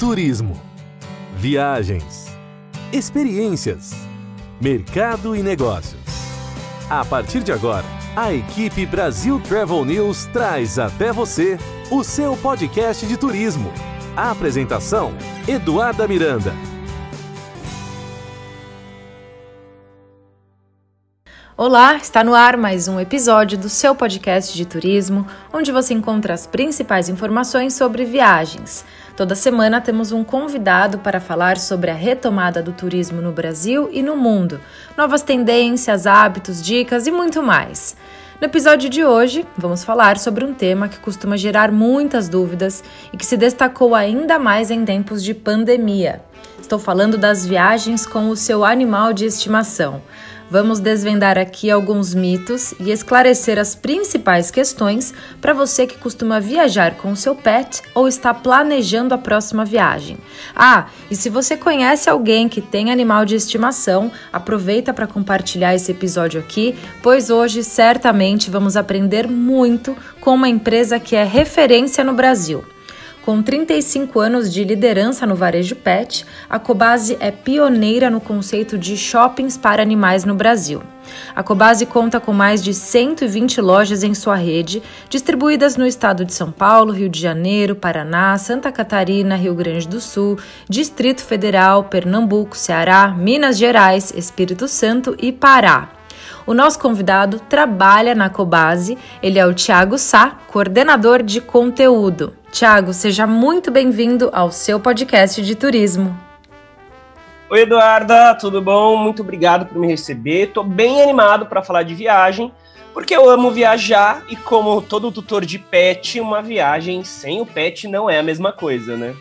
turismo, viagens, experiências, mercado e negócios. A partir de agora, a equipe Brasil Travel News traz até você o seu podcast de turismo. A apresentação: Eduarda Miranda. Olá, está no ar mais um episódio do seu podcast de turismo, onde você encontra as principais informações sobre viagens. Toda semana temos um convidado para falar sobre a retomada do turismo no Brasil e no mundo, novas tendências, hábitos, dicas e muito mais. No episódio de hoje, vamos falar sobre um tema que costuma gerar muitas dúvidas e que se destacou ainda mais em tempos de pandemia. Estou falando das viagens com o seu animal de estimação. Vamos desvendar aqui alguns mitos e esclarecer as principais questões para você que costuma viajar com o seu pet ou está planejando a próxima viagem. Ah, e se você conhece alguém que tem animal de estimação, aproveita para compartilhar esse episódio aqui, pois hoje certamente vamos aprender muito com uma empresa que é referência no Brasil. Com 35 anos de liderança no varejo pet, a Cobase é pioneira no conceito de shoppings para animais no Brasil. A Cobase conta com mais de 120 lojas em sua rede, distribuídas no estado de São Paulo, Rio de Janeiro, Paraná, Santa Catarina, Rio Grande do Sul, Distrito Federal, Pernambuco, Ceará, Minas Gerais, Espírito Santo e Pará. O nosso convidado trabalha na Cobase, ele é o Thiago Sá, coordenador de conteúdo. Tiago, seja muito bem-vindo ao seu podcast de turismo. Oi, Eduarda, tudo bom? Muito obrigado por me receber. Estou bem animado para falar de viagem, porque eu amo viajar e, como todo tutor de pet, uma viagem sem o pet não é a mesma coisa, né?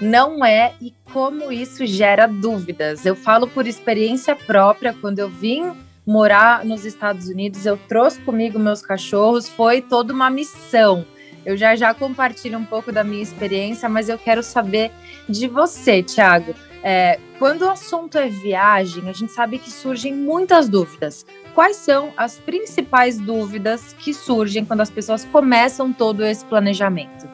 Não é, e como isso gera dúvidas. Eu falo por experiência própria, quando eu vim morar nos Estados Unidos, eu trouxe comigo meus cachorros, foi toda uma missão eu já já compartilho um pouco da minha experiência, mas eu quero saber de você, Thiago. É, quando o assunto é viagem, a gente sabe que surgem muitas dúvidas. Quais são as principais dúvidas que surgem quando as pessoas começam todo esse planejamento?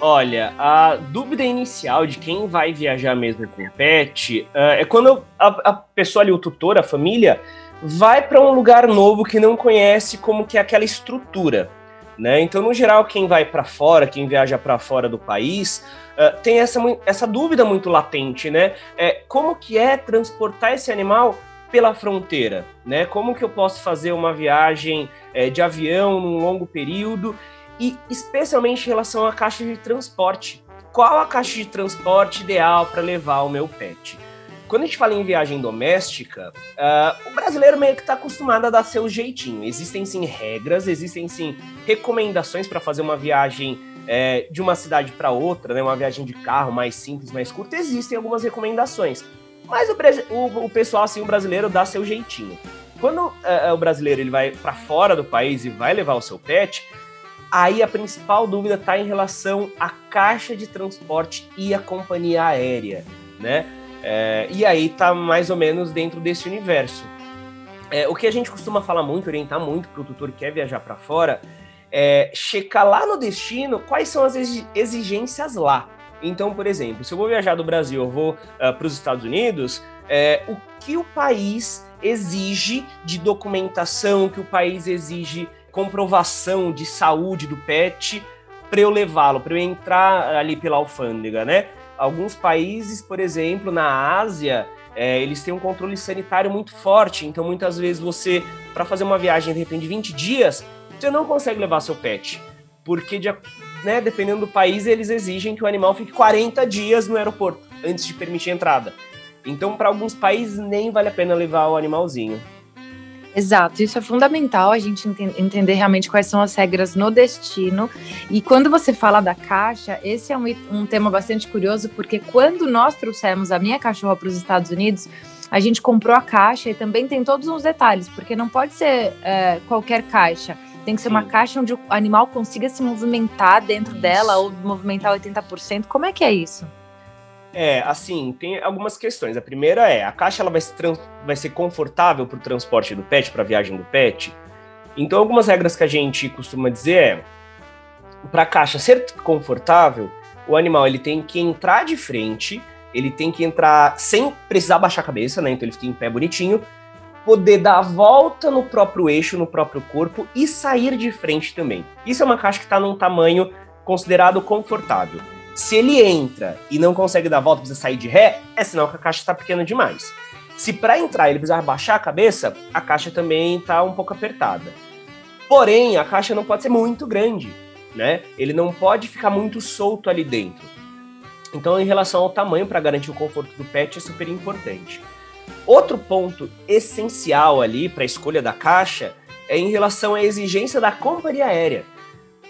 Olha, a dúvida inicial de quem vai viajar mesmo com o pet uh, é quando a, a, pessoa ali, o tutor, a família, vai para um lugar novo que não conhece como que é aquela estrutura. Né? Então, no geral, quem vai para fora, quem viaja para fora do país, uh, tem essa, essa dúvida muito latente, né? É, como que é transportar esse animal pela fronteira, né? Como que eu posso fazer uma viagem é, de avião num longo período e especialmente em relação à caixa de transporte. Qual a caixa de transporte ideal para levar o meu pet? Quando a gente fala em viagem doméstica, uh, o brasileiro meio que está acostumado a dar seu jeitinho. Existem sim regras, existem sim recomendações para fazer uma viagem é, de uma cidade para outra, né, uma viagem de carro mais simples, mais curta. Existem algumas recomendações. Mas o, o, o pessoal, assim, o brasileiro dá seu jeitinho. Quando uh, o brasileiro ele vai para fora do país e vai levar o seu pet, aí a principal dúvida está em relação à caixa de transporte e à companhia aérea, né? É, e aí tá mais ou menos dentro desse universo. É, o que a gente costuma falar muito, orientar muito para o tutor que quer viajar para fora, é checar lá no destino quais são as exigências lá. Então, por exemplo, se eu vou viajar do Brasil, eu vou uh, ah, para os Estados Unidos, é, o que o país exige de documentação, que o país exige comprovação de saúde do pet para eu levá-lo, para eu entrar ali pela alfândega, né? Alguns países, por exemplo, na Ásia, é, eles têm um controle sanitário muito forte. Então, muitas vezes, você, para fazer uma viagem de repente de 20 dias, você não consegue levar seu pet. Porque, de, né, dependendo do país, eles exigem que o animal fique 40 dias no aeroporto antes de permitir a entrada. Então, para alguns países, nem vale a pena levar o animalzinho. Exato, isso é fundamental a gente entender realmente quais são as regras no destino. E quando você fala da caixa, esse é um, um tema bastante curioso, porque quando nós trouxemos a minha cachorra para os Estados Unidos, a gente comprou a caixa e também tem todos os detalhes, porque não pode ser é, qualquer caixa. Tem que ser uma caixa onde o animal consiga se movimentar dentro isso. dela ou movimentar 80%. Como é que é isso? É, assim, tem algumas questões. A primeira é, a caixa ela vai, ser, vai ser confortável para o transporte do pet, para a viagem do pet? Então, algumas regras que a gente costuma dizer é, para a caixa ser confortável, o animal ele tem que entrar de frente, ele tem que entrar sem precisar baixar a cabeça, né? Então ele fica em pé bonitinho, poder dar a volta no próprio eixo, no próprio corpo e sair de frente também. Isso é uma caixa que está num tamanho considerado confortável. Se ele entra e não consegue dar a volta, precisa sair de ré, é sinal que a caixa está pequena demais. Se para entrar ele precisar baixar a cabeça, a caixa também está um pouco apertada. Porém, a caixa não pode ser muito grande, né? Ele não pode ficar muito solto ali dentro. Então, em relação ao tamanho, para garantir o conforto do pet, é super importante. Outro ponto essencial ali para a escolha da caixa é em relação à exigência da companhia aérea.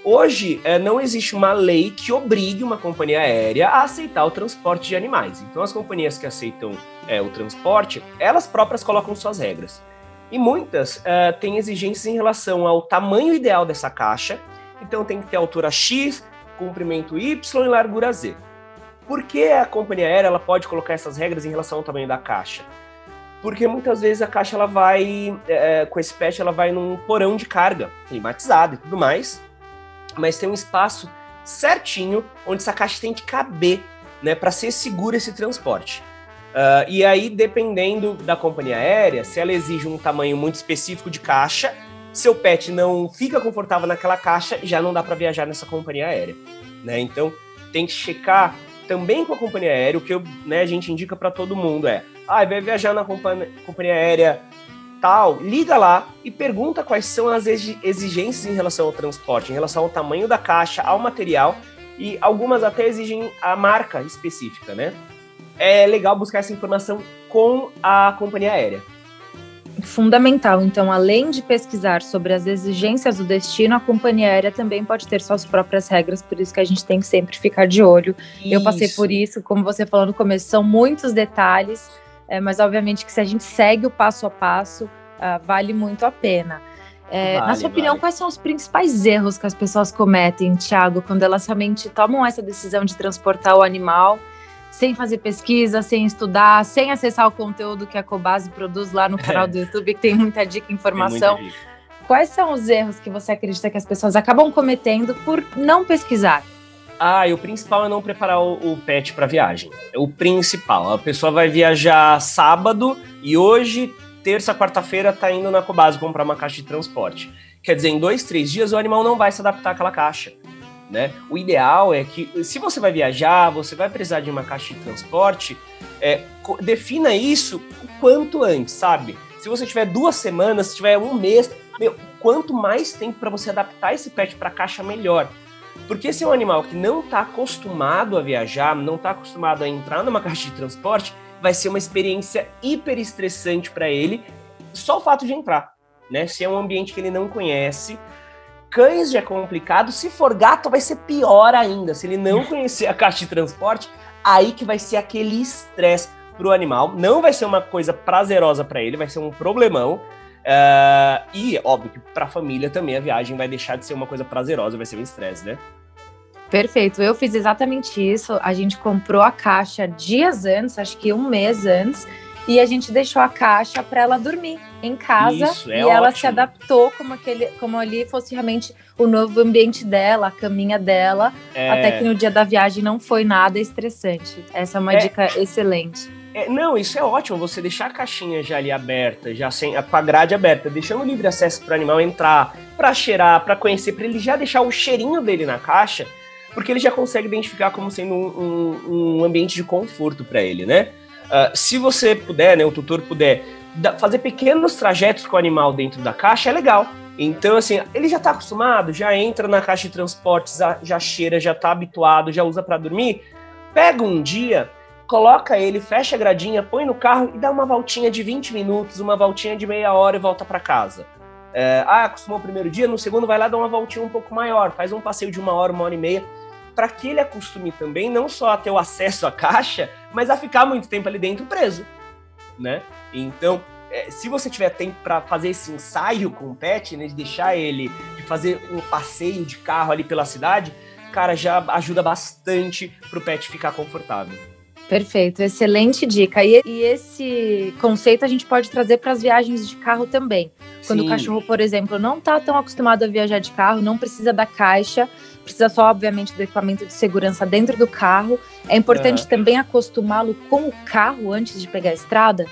Hoje, é, não existe uma lei que obrigue uma companhia aérea a aceitar o transporte de animais. Então, as companhias que aceitam é, o transporte, elas próprias colocam suas regras. E muitas é, têm exigências em relação ao tamanho ideal dessa caixa. Então, tem que ter altura X, comprimento Y e largura Z. Por que a companhia aérea ela pode colocar essas regras em relação ao tamanho da caixa? Porque muitas vezes a caixa ela vai, é, com esse pet, ela vai num porão de carga, climatizado e tudo mais mas tem um espaço certinho onde essa caixa tem que caber, né, para ser seguro esse transporte. Uh, e aí, dependendo da companhia aérea, se ela exige um tamanho muito específico de caixa, seu pet não fica confortável naquela caixa, já não dá para viajar nessa companhia aérea, né? Então, tem que checar também com a companhia aérea, o que eu, né, a gente indica para todo mundo é, ah, vai viajar na companhia, companhia aérea tal, liga lá e pergunta quais são as exigências em relação ao transporte, em relação ao tamanho da caixa, ao material e algumas até exigem a marca específica, né? É legal buscar essa informação com a companhia aérea. Fundamental. Então, além de pesquisar sobre as exigências do destino, a companhia aérea também pode ter suas próprias regras, por isso que a gente tem que sempre ficar de olho. Isso. Eu passei por isso, como você falou no começo, são muitos detalhes é, mas obviamente que se a gente segue o passo a passo, uh, vale muito a pena. É, vale, na sua opinião, vale. quais são os principais erros que as pessoas cometem, Thiago, quando elas realmente tomam essa decisão de transportar o animal sem fazer pesquisa, sem estudar, sem acessar o conteúdo que a Cobase produz lá no canal do YouTube, que tem muita dica e informação? Dica. Quais são os erros que você acredita que as pessoas acabam cometendo por não pesquisar? Ah, e o principal é não preparar o, o pet para viagem. É o principal. A pessoa vai viajar sábado e hoje, terça, quarta-feira, tá indo na Cobase comprar uma caixa de transporte. Quer dizer, em dois, três dias o animal não vai se adaptar àquela caixa. Né? O ideal é que, se você vai viajar, você vai precisar de uma caixa de transporte, é, defina isso o quanto antes, sabe? Se você tiver duas semanas, se tiver um mês, meu, quanto mais tempo para você adaptar esse pet para a caixa, melhor. Porque esse é um animal que não está acostumado a viajar, não está acostumado a entrar numa caixa de transporte, vai ser uma experiência hiper estressante para ele, só o fato de entrar, né? Se é um ambiente que ele não conhece, cães já é complicado, se for gato vai ser pior ainda. Se ele não conhecer a caixa de transporte, aí que vai ser aquele estresse para o animal. Não vai ser uma coisa prazerosa para ele, vai ser um problemão. Uh, e, óbvio, que para a família também a viagem vai deixar de ser uma coisa prazerosa, vai ser um estresse, né? Perfeito, eu fiz exatamente isso. A gente comprou a caixa dias antes, acho que um mês antes, e a gente deixou a caixa para ela dormir em casa Isso, é e ótimo. ela se adaptou como aquele, como ali fosse realmente o novo ambiente dela, a caminha dela, é... até que no dia da viagem não foi nada estressante. Essa é uma é... dica excelente. É, não, isso é ótimo, você deixar a caixinha já ali aberta, já sem, com a grade aberta, deixando livre acesso para o animal entrar, para cheirar, para conhecer, para ele já deixar o cheirinho dele na caixa, porque ele já consegue identificar como sendo um, um, um ambiente de conforto para ele, né? Uh, se você puder, né, o tutor puder, fazer pequenos trajetos com o animal dentro da caixa, é legal. Então, assim, ele já está acostumado, já entra na caixa de transportes, já cheira, já está habituado, já usa para dormir. Pega um dia coloca ele, fecha a gradinha, põe no carro e dá uma voltinha de 20 minutos, uma voltinha de meia hora e volta para casa. É, ah, acostumou o primeiro dia, no segundo vai lá dar uma voltinha um pouco maior, faz um passeio de uma hora, uma hora e meia, para que ele acostume também não só a ter o acesso à caixa, mas a ficar muito tempo ali dentro preso, né? Então, é, se você tiver tempo para fazer esse ensaio com o pet, né, de deixar ele, de fazer um passeio de carro ali pela cidade, cara, já ajuda bastante para o pet ficar confortável. Perfeito, excelente dica. E, e, esse conceito a gente pode trazer para as viagens de carro também. Quando Sim. o cachorro, por exemplo, não está tão acostumado a viajar de carro, não precisa da caixa, precisa só, obviamente, do equipamento de segurança dentro do carro. É importante uhum. também acostumá-lo com o carro antes de pegar a estrada?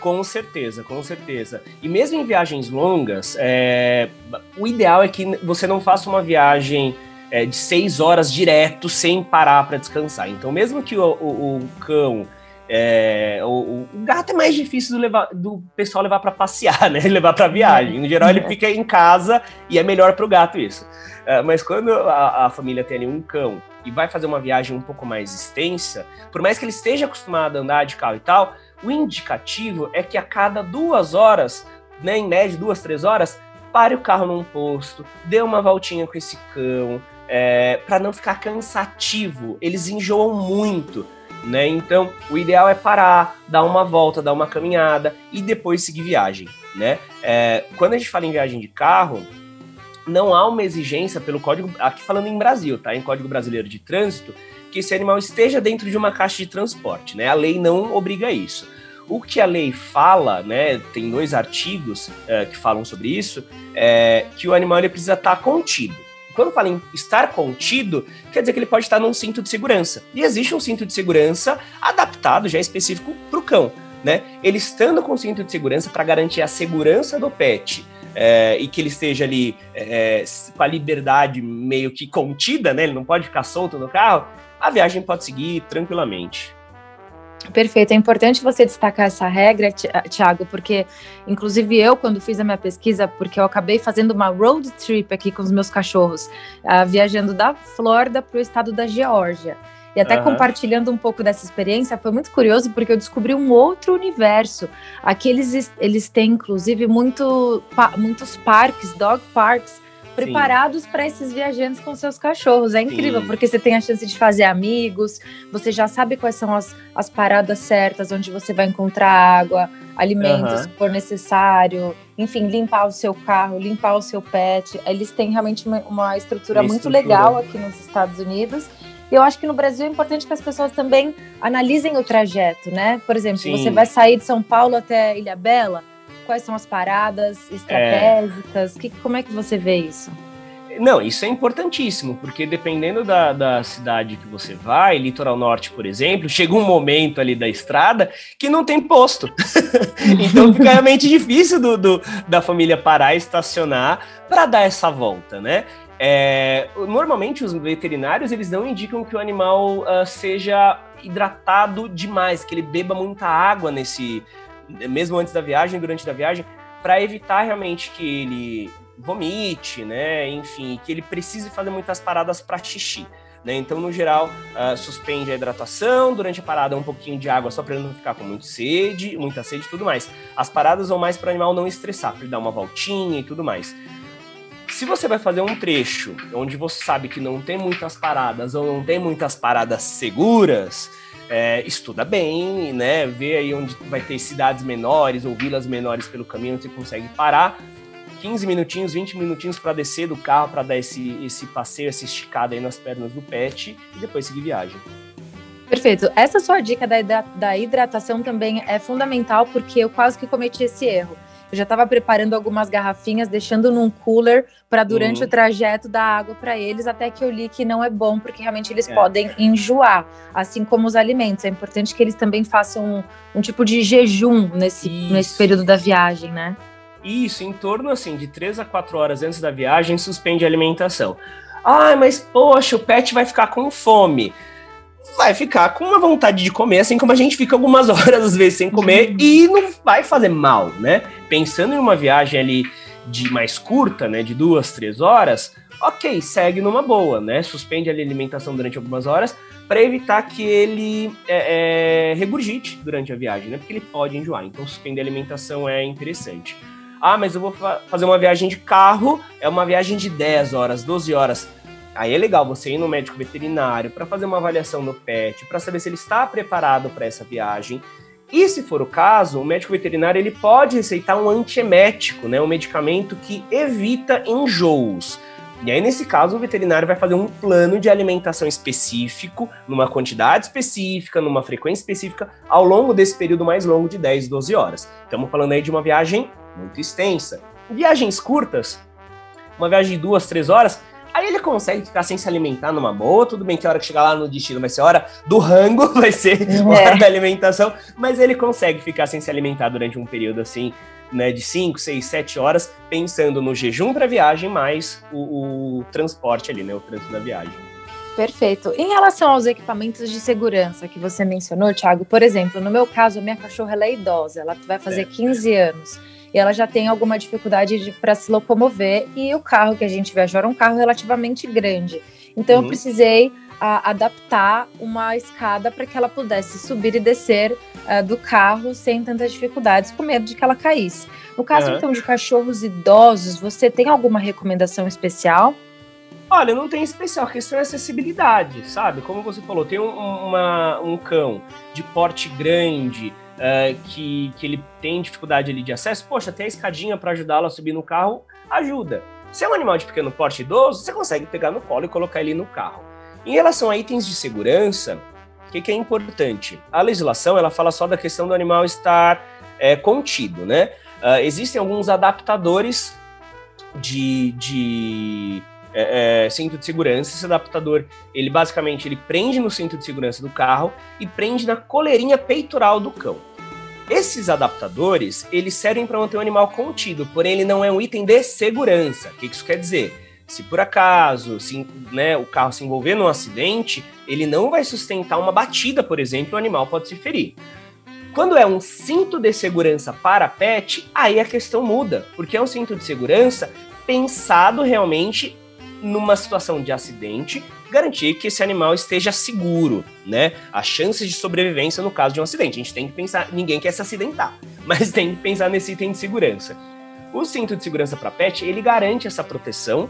Com certeza, com certeza. E mesmo em viagens longas, é, o ideal é que você não faça uma viagem é, de seis horas direto sem parar para descansar. Então, mesmo que o, o, o cão é, o, o, gato é mais difícil do, levar, do pessoal levar para passear, né? levar para viagem. No geral, ele é. fica em casa e é melhor para o gato isso. É, mas quando a, a, família tem ali um cão e vai fazer uma viagem um pouco mais extensa, por mais que ele esteja acostumado a andar de carro e tal, o indicativo é que a cada duas horas, né, em média duas, três horas, pare o carro num posto, dê uma voltinha com esse cão, é, para não ficar cansativo. Eles enjoam muito né? Então, o ideal é parar, dar uma volta, dar uma caminhada e depois seguir viagem, né? É, quando a gente fala em viagem de carro, não há uma exigência pelo código, aqui falando em Brasil, tá? Em Código Brasileiro de Trânsito, que esse animal esteja dentro de uma caixa de transporte, né? A lei não obriga isso. O que a lei fala, né? Tem dois artigos é, que falam sobre isso, é que o animal ele precisa estar contido. Quando fala em estar contido, quer dizer que ele pode estar num cinto de segurança. E existe um cinto de segurança adaptado, já específico para o cão. Né? Ele estando com cinto de segurança para garantir a segurança do pet é, e que ele esteja ali é, com a liberdade meio que contida, né? Ele não pode ficar solto no carro, a viagem pode seguir tranquilamente. Perfeito, é importante você destacar essa regra, Tiago, porque inclusive eu, quando fiz a minha pesquisa, porque eu acabei fazendo uma road trip aqui com os meus cachorros, uh, viajando da Flórida para o estado da Geórgia. E até uhum. compartilhando um pouco dessa experiência, foi muito curioso porque eu descobri um outro universo. Aqui eles, eles têm, inclusive, muito, pa, muitos parques, dog parks, preparados para esses viajantes com seus cachorros. É incrível, Sim. porque você tem a chance de fazer amigos, você já sabe quais são as, as paradas certas, onde você vai encontrar água, alimentos, se for necessário, enfim, limpar o seu carro, limpar o seu pet. Eles têm realmente uma, uma estrutura uma muito estrutura. legal aqui nos Estados Unidos. E eu acho que no Brasil é importante que as pessoas também analisem o trajeto, né? Por exemplo, Sim. você vai sair de São Paulo até Ilha Bela Quais são as paradas estratégicas? É... Que, como é que você vê isso? Não, isso é importantíssimo, porque dependendo da, da cidade que você vai, litoral norte, por exemplo, chega um momento ali da estrada que não tem posto. então fica realmente difícil do, do, da família parar e estacionar para dar essa volta, né? É, normalmente os veterinários eles não indicam que o animal uh, seja hidratado demais, que ele beba muita água nesse, mesmo antes da viagem, durante a viagem, para evitar realmente que ele vomite, né? Enfim, que ele precise fazer muitas paradas para xixi. Né? Então, no geral, uh, suspende a hidratação, durante a parada um pouquinho de água só para ele não ficar com muito sede, muita sede e tudo mais. As paradas vão mais para o animal não estressar, para ele dar uma voltinha e tudo mais. Se você vai fazer um trecho onde você sabe que não tem muitas paradas ou não tem muitas paradas seguras, é, estuda bem, né? Vê aí onde vai ter cidades menores ou vilas menores pelo caminho, você consegue parar. 15 minutinhos, 20 minutinhos para descer do carro, para dar esse, esse passeio, essa esticada aí nas pernas do pet e depois seguir viagem. Perfeito. Essa sua dica da, da hidratação também é fundamental, porque eu quase que cometi esse erro. Eu já estava preparando algumas garrafinhas, deixando num cooler para durante uhum. o trajeto dar água para eles, até que eu li que não é bom, porque realmente eles é. podem enjoar, assim como os alimentos. É importante que eles também façam um, um tipo de jejum nesse, nesse período da viagem, né? Isso, em torno assim de 3 a 4 horas antes da viagem, suspende a alimentação. Ah, mas poxa, o pet vai ficar com fome vai ficar com uma vontade de comer, assim como a gente fica algumas horas às vezes sem comer e não vai fazer mal, né? Pensando em uma viagem ali de mais curta, né, de duas, três horas, ok, segue numa boa, né? Suspende a alimentação durante algumas horas para evitar que ele é, é, regurgite durante a viagem, né? Porque ele pode enjoar. Então, suspender a alimentação é interessante. Ah, mas eu vou fa fazer uma viagem de carro, é uma viagem de 10 horas, 12 horas. Aí é legal você ir no médico veterinário para fazer uma avaliação do pet, para saber se ele está preparado para essa viagem. E se for o caso, o médico veterinário ele pode receitar um antiemético, né, um medicamento que evita enjoos. E aí, nesse caso, o veterinário vai fazer um plano de alimentação específico, numa quantidade específica, numa frequência específica, ao longo desse período mais longo de 10, 12 horas. Estamos falando aí de uma viagem muito extensa. Viagens curtas, uma viagem de duas, três horas, Aí ele consegue ficar sem se alimentar numa boa, tudo bem que a hora que chegar lá no destino vai ser hora do rango, vai ser é. hora da alimentação, mas ele consegue ficar sem se alimentar durante um período assim, né, de 5, 6, 7 horas, pensando no jejum para viagem, mais o, o transporte ali, né, o trânsito da viagem. Perfeito. Em relação aos equipamentos de segurança que você mencionou, Thiago, por exemplo, no meu caso, a minha cachorra ela é idosa, ela vai fazer é. 15 anos e ela já tem alguma dificuldade para se locomover e o carro que a gente viajou era um carro relativamente grande. Então uhum. eu precisei a, adaptar uma escada para que ela pudesse subir e descer uh, do carro sem tantas dificuldades, com medo de que ela caísse. No caso uhum. então de cachorros idosos, você tem alguma recomendação especial? Olha, não tem especial, a questão é acessibilidade, sabe? Como você falou, tem um, uma, um cão de porte grande, uh, que, que ele tem dificuldade ali de acesso, poxa, tem a escadinha para ajudá-lo a subir no carro, ajuda. Se é um animal de pequeno porte idoso, você consegue pegar no colo e colocar ele no carro. Em relação a itens de segurança, o que, que, é importante? A legislação ela fala só da questão do animal estar é, contido, né? Uh, existem alguns adaptadores de, de é, é, cinto de segurança. Esse adaptador, ele basicamente ele prende no cinto de segurança do carro e prende na coleirinha peitoral do cão. Esses adaptadores, eles servem para manter o animal contido, porém ele não é um item de segurança. O que isso quer dizer? Se por acaso se, né, o carro se envolver num acidente, ele não vai sustentar uma batida, por exemplo, o animal pode se ferir. Quando é um cinto de segurança para pet, aí a questão muda, porque é um cinto de segurança pensado realmente numa situação de acidente, garantir que esse animal esteja seguro, né? As chances de sobrevivência no caso de um acidente. A gente tem que pensar, ninguém quer se acidentar, mas tem que pensar nesse item de segurança. O cinto de segurança para pet, ele garante essa proteção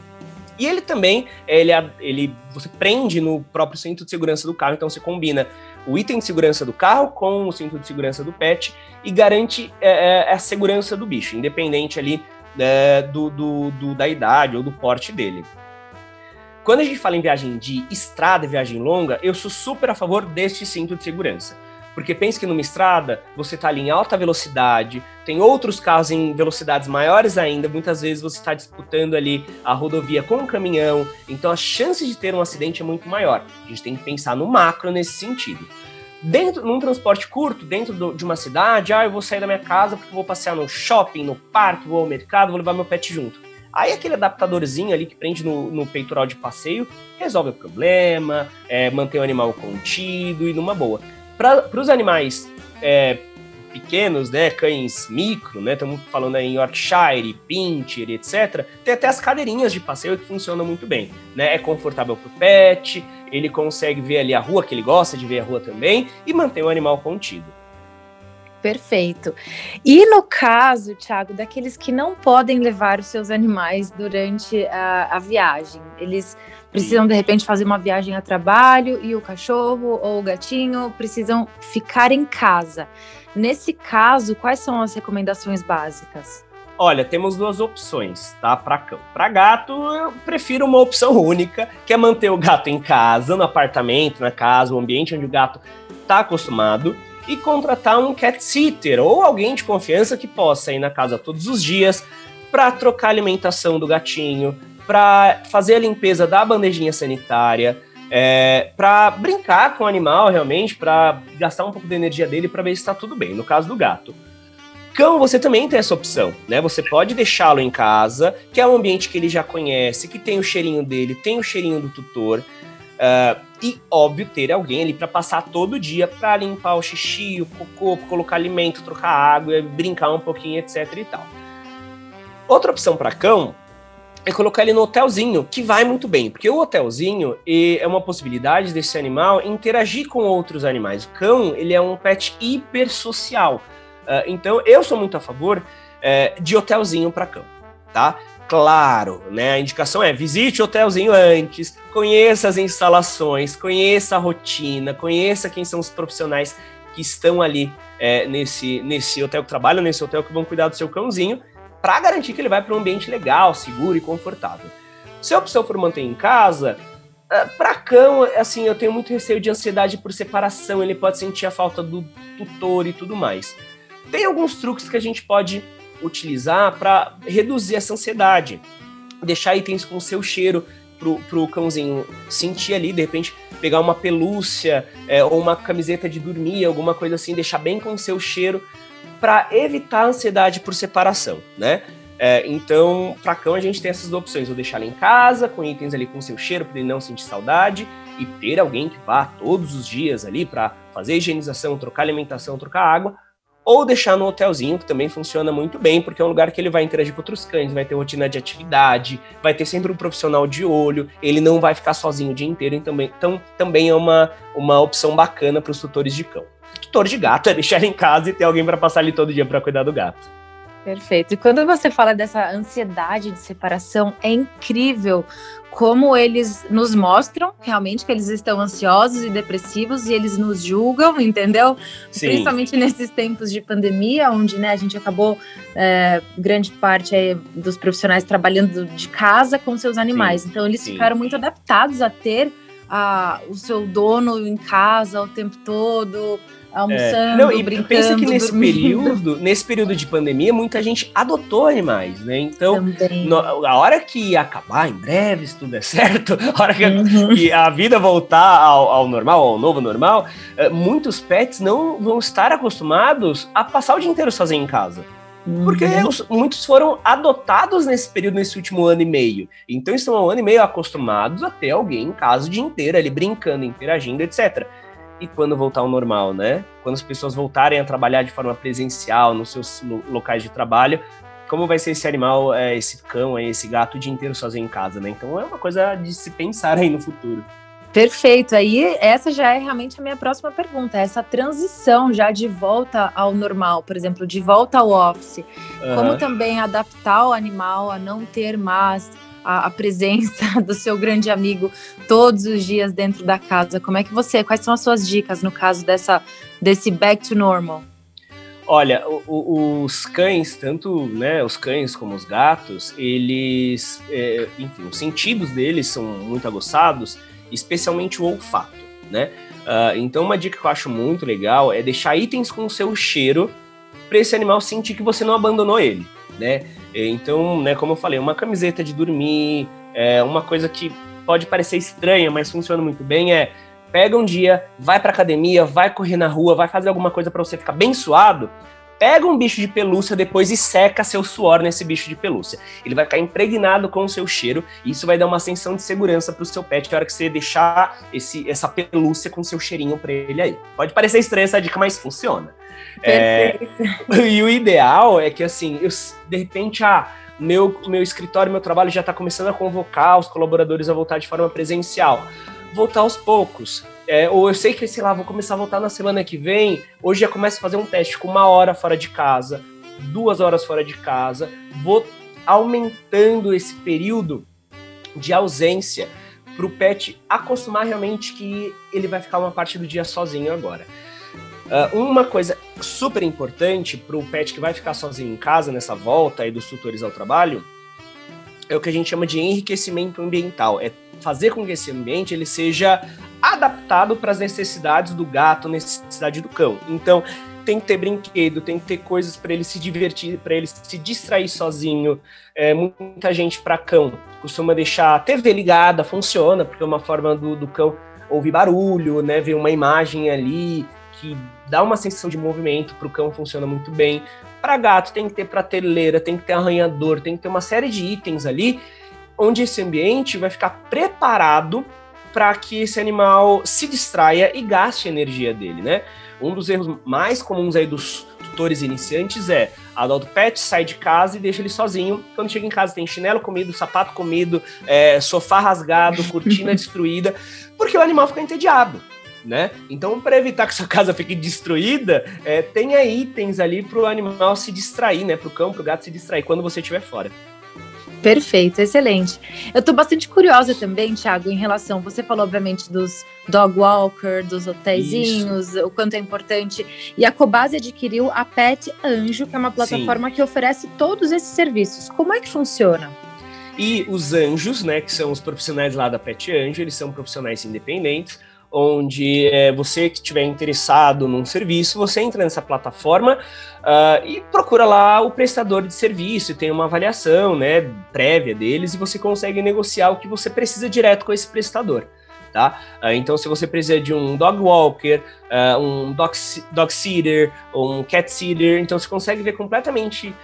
e ele também, ele, ele, você prende no próprio cinto de segurança do carro, então você combina o item de segurança do carro com o cinto de segurança do pet e garante é, é a segurança do bicho, independente ali é, do, do, do, da idade ou do porte dele. Quando a gente fala em viagem de estrada e viagem longa, eu sou super a favor deste cinto de segurança. Porque pense que numa estrada, você está ali em alta velocidade, tem outros carros em velocidades maiores ainda, muitas vezes você está disputando ali a rodovia com um caminhão, então a chance de ter um acidente é muito maior. A gente tem que pensar no macro nesse sentido. Dentro, num transporte curto, dentro do, de uma cidade, ah, eu vou sair da minha casa porque vou passear no shopping, no parque, vou ao mercado, vou levar meu pet junto. Aí aquele adaptadorzinho ali que prende no, no peitoral de passeio resolve o problema, é, mantém o animal contido e numa boa. Para os animais é, pequenos, né, cães micro, né, estamos falando em Yorkshire, Pinscher, etc. Tem até as cadeirinhas de passeio que funcionam muito bem, né? É confortável para o pet, ele consegue ver ali a rua que ele gosta de ver a rua também e mantém o animal contido. Perfeito. E no caso, Thiago, daqueles que não podem levar os seus animais durante a, a viagem, eles precisam de repente fazer uma viagem a trabalho e o cachorro ou o gatinho precisam ficar em casa. Nesse caso, quais são as recomendações básicas? Olha, temos duas opções, tá? Para cão. Para gato, eu prefiro uma opção única, que é manter o gato em casa, no apartamento, na casa, o ambiente onde o gato está acostumado e contratar um cat sitter ou alguém de confiança que possa ir na casa todos os dias para trocar a alimentação do gatinho, para fazer a limpeza da bandejinha sanitária, é, para brincar com o animal realmente, para gastar um pouco da energia dele para ver se está tudo bem. No caso do gato. Cão, você também tem essa opção, né? Você pode deixá-lo em casa, que é um ambiente que ele já conhece, que tem o cheirinho dele, tem o cheirinho do tutor. Uh, e, óbvio, ter alguém ali para passar todo dia para limpar o xixi, o cocô, colocar alimento, trocar água, brincar um pouquinho, etc e tal. Outra opção para cão é colocar ele no hotelzinho, que vai muito bem, porque o hotelzinho é uma possibilidade desse animal interagir com outros animais. O cão, ele é um pet hiper social. Uh, então, eu sou muito a favor uh, de hotelzinho para cão, tá? Claro, né? A indicação é visite o hotelzinho antes, conheça as instalações, conheça a rotina, conheça quem são os profissionais que estão ali é, nesse, nesse hotel que trabalham nesse hotel que vão cuidar do seu cãozinho, para garantir que ele vai para um ambiente legal, seguro e confortável. Se a opção for manter em casa, é, para cão, assim, eu tenho muito receio de ansiedade por separação, ele pode sentir a falta do tutor e tudo mais. Tem alguns truques que a gente pode utilizar para reduzir essa ansiedade. Deixar itens com seu cheiro pro, pro cãozinho sentir ali, de repente, pegar uma pelúcia é, ou uma camiseta de dormir, alguma coisa assim, deixar bem com o seu cheiro, para evitar a ansiedade por separação, né? É, então, para cão a gente tem essas opções, ou deixar ele em casa, com itens ali com seu cheiro, para ele não sentir saudade, e ter alguém que vá todos os dias ali para fazer higienização, trocar alimentação, trocar água, ou deixar no hotelzinho, que também funciona muito bem, porque é um lugar que ele vai interagir com outros cães, vai ter rotina de atividade, vai ter sempre um profissional de olho, ele não vai ficar sozinho o dia inteiro, então, então também é uma, uma opção bacana para os tutores de cão. Tutor de gato é deixar em casa e ter alguém para passar ali todo dia para cuidar do gato. Perfeito. E quando você fala dessa ansiedade de separação, é incrível como eles nos mostram realmente que eles estão ansiosos e depressivos e eles nos julgam, entendeu? Sim. Principalmente nesses tempos de pandemia, onde né, a gente acabou é, grande parte aí, dos profissionais trabalhando de casa com seus animais. Sim. Então eles Sim. ficaram muito adaptados a ter a, o seu dono em casa o tempo todo, almoçando, é. Não, e brincando, pensa que nesse dormindo. período, nesse período de pandemia, muita gente adotou animais, né? Então, no, a hora que acabar, em breve, se tudo der certo, a hora que, uhum. a, que a vida voltar ao, ao, normal, ao novo normal, uh, muitos pets não vão estar acostumados a passar o dia inteiro sozinho em casa. Porque uhum. os, muitos foram adotados nesse período, nesse último ano e meio. Então estão há um ano e meio acostumados a ter alguém em casa o dia inteiro, ali brincando, interagindo, etc e quando voltar ao normal, né? Quando as pessoas voltarem a trabalhar de forma presencial nos seus locais de trabalho, como vai ser esse animal, é, esse cão, esse gato o dia inteiro sozinho em casa, né? Então é uma coisa de se pensar aí no futuro. Perfeito. Aí essa já é realmente a minha próxima pergunta. Essa transição já de volta ao normal, por exemplo, de volta ao office. Uhum. Como também adaptar o animal a não ter mais a, a, presença do seu grande amigo todos os dias dentro da casa. Como é que você, quais são as suas dicas no caso dessa desse back to normal? Olha, o, o, os cães, tanto né, os cães como os gatos, eles, é, enfim, os sentidos deles são muito aguçados, especialmente o olfato, né? Uh, então, uma dica que eu acho muito legal é deixar itens com o seu cheiro para esse animal sentir que você não abandonou ele, né? Então, né, como eu falei, uma camiseta de dormir, é, uma coisa que pode parecer estranha, mas funciona muito bem é pega um dia, vai pra academia, vai correr na rua, vai fazer alguma coisa para você ficar bem suado, pega um bicho de pelúcia depois e seca seu suor nesse bicho de pelúcia. Ele vai ficar impregnado com o seu cheiro e isso vai dar uma sensação de segurança pro seu pet na hora que você deixar esse, essa pelúcia com seu cheirinho pra ele aí. Pode parecer estranha essa dica, mas funciona. É, e o ideal é que, assim, eu, de repente, ah, meu, meu escritório, meu trabalho já está começando a convocar os colaboradores a voltar de forma presencial. Voltar aos poucos. É, ou eu sei que, sei lá, vou começar a voltar na semana que vem. Hoje já começo a fazer um teste com uma hora fora de casa, duas horas fora de casa. Vou aumentando esse período de ausência para o pet acostumar realmente que ele vai ficar uma parte do dia sozinho agora. Uh, uma coisa super importante para o pet que vai ficar sozinho em casa nessa volta aí dos tutores ao trabalho é o que a gente chama de enriquecimento ambiental. É fazer com que esse ambiente ele seja adaptado para as necessidades do gato, necessidade do cão. Então, tem que ter brinquedo, tem que ter coisas para ele se divertir, para ele se distrair sozinho. É, muita gente para cão costuma deixar a TV ligada, funciona, porque é uma forma do, do cão ouvir barulho, né, ver uma imagem ali, que dá uma sensação de movimento, para o cão funciona muito bem. Para gato tem que ter prateleira, tem que ter arranhador, tem que ter uma série de itens ali, onde esse ambiente vai ficar preparado para que esse animal se distraia e gaste a energia dele, né? Um dos erros mais comuns aí dos tutores iniciantes é adota o pet, sai de casa e deixa ele sozinho. Quando chega em casa tem chinelo comido, sapato comido, é, sofá rasgado, cortina destruída, porque o animal fica entediado né? Então, para evitar que sua casa fique destruída, é, tenha itens ali para o animal se distrair, né? Para o cão, para o gato se distrair quando você estiver fora. Perfeito, excelente. Eu estou bastante curiosa também, Thiago, em relação. Você falou, obviamente, dos dog walker, dos hotéisinhos, o quanto é importante. E a Cobase adquiriu a Pet Anjo, que é uma plataforma Sim. que oferece todos esses serviços. Como é que funciona? E os anjos, né, que são os profissionais lá da Pet Anjo, eles são profissionais independentes onde é, você que estiver interessado num serviço, você entra nessa plataforma uh, e procura lá o prestador de serviço, tem uma avaliação né, prévia deles e você consegue negociar o que você precisa direto com esse prestador. Tá? Uh, então, se você precisa de um dog walker, uh, um dog, dog sitter um cat sitter, então você consegue ver completamente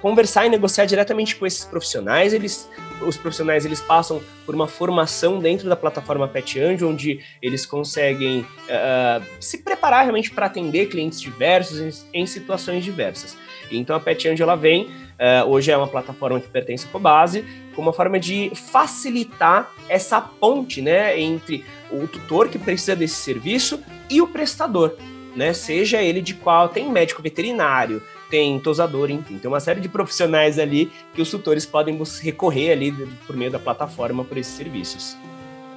conversar e negociar diretamente com esses profissionais. Eles, os profissionais eles passam por uma formação dentro da plataforma Pet Anjo, onde eles conseguem se preparar realmente para atender clientes diversos em, em situações diversas. Então a Pet Angel ela vem, uh, hoje é uma plataforma que pertence à Cobase, como uma forma de facilitar essa ponte né, entre o tutor que precisa desse serviço e o prestador, né? Seja ele de qual tem médico veterinário, tem tosador, enfim, tem uma série de profissionais ali que os tutores podem recorrer ali por meio da plataforma por esses serviços.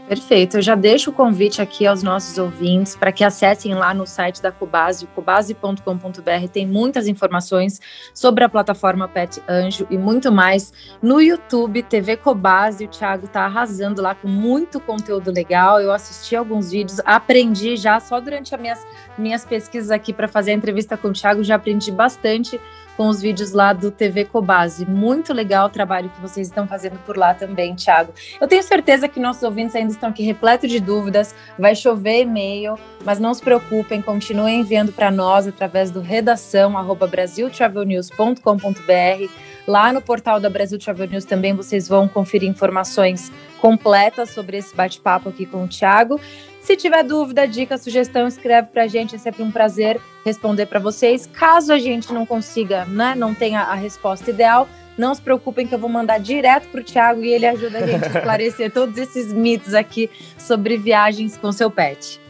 Perfeito. Eu já deixo o convite aqui aos nossos ouvintes para que acessem lá no site da Cobase, cobase.com.br. Tem muitas informações sobre a plataforma Pet Anjo e muito mais. No YouTube, TV Cobase, o Thiago está arrasando lá com muito conteúdo legal. Eu assisti alguns vídeos, aprendi já só durante as minhas, minhas pesquisas aqui para fazer a entrevista com o Thiago, já aprendi bastante com os vídeos lá do TV Cobase. Muito legal o trabalho que vocês estão fazendo por lá também, Thiago. Eu tenho certeza que nossos ouvintes ainda estão aqui repletos de dúvidas, vai chover e-mail, mas não se preocupem, continuem enviando para nós através do redação brasiltravelnews.com.br. Lá no portal da Brasil Travel News também vocês vão conferir informações completas sobre esse bate-papo aqui com o Thiago. Se tiver dúvida, dica, sugestão, escreve para a gente. É sempre um prazer responder para vocês. Caso a gente não consiga, né, não tenha a resposta ideal, não se preocupem que eu vou mandar direto para o Thiago e ele ajuda a gente a esclarecer todos esses mitos aqui sobre viagens com seu pet.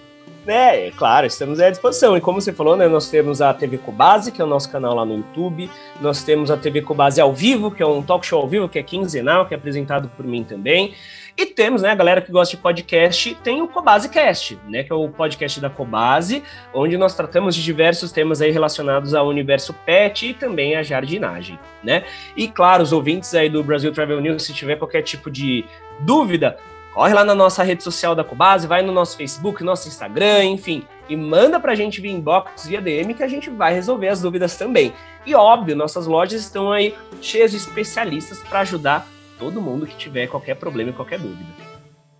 É, é, claro, estamos à disposição. E como você falou, né, nós temos a TV Cobase, que é o nosso canal lá no YouTube. Nós temos a TV Cobase ao vivo, que é um talk show ao vivo, que é quinzenal, que é apresentado por mim também. E temos, né, a galera que gosta de podcast, tem o Cobase Cast, né, que é o podcast da Cobase, onde nós tratamos de diversos temas aí relacionados ao universo pet e também à jardinagem, né? E claro, os ouvintes aí do Brasil Travel News, se tiver qualquer tipo de dúvida, corre lá na nossa rede social da Cobase, vai no nosso Facebook, nosso Instagram, enfim, e manda pra gente via inbox, via DM, que a gente vai resolver as dúvidas também. E óbvio, nossas lojas estão aí cheias de especialistas para ajudar todo mundo que tiver qualquer problema e qualquer dúvida.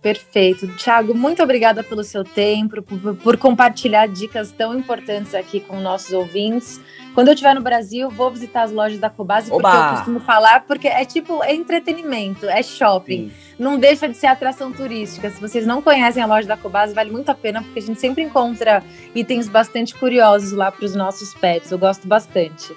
Perfeito. Tiago, muito obrigada pelo seu tempo, por, por, compartilhar dicas tão importantes aqui com nossos ouvintes. Quando eu estiver no Brasil, vou visitar as lojas da Cobase, Oba! porque eu costumo falar, porque é tipo, é entretenimento, é shopping. Sim. Não deixa de ser atração turística. Se vocês não conhecem a loja da Cobase, vale muito a pena, porque a gente sempre encontra itens bastante curiosos lá para os nossos pets. Eu gosto bastante.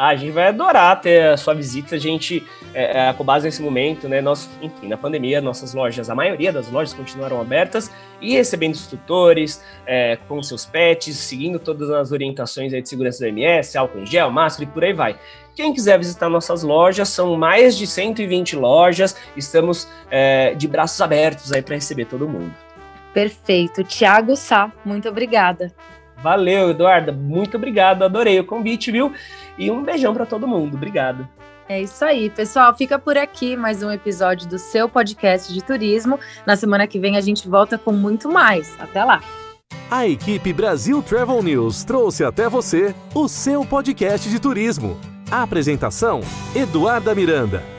Ah, a gente vai adorar ter a sua visita. A gente, é, é, a Cobase nesse momento, né? Nós, enfim, na pandemia, nossas lojas, a maioria das lojas continuaram abertas e recebendo os tutores é, com seus pets, seguindo todas as orientações de segurança do MS, álcool em gel, máscara e por aí vai. Quem quiser visitar nossas lojas, são mais de 120 lojas, estamos é, de braços abertos aí para receber todo mundo. Perfeito. Tiago Sá, muito obrigada. Valeu, Eduarda. Muito obrigado. Adorei o convite, viu? E um beijão para todo mundo. Obrigado. É isso aí, pessoal. Fica por aqui mais um episódio do seu podcast de turismo. Na semana que vem a gente volta com muito mais. Até lá. A equipe Brasil Travel News trouxe até você o seu podcast de turismo. A apresentação: Eduarda Miranda.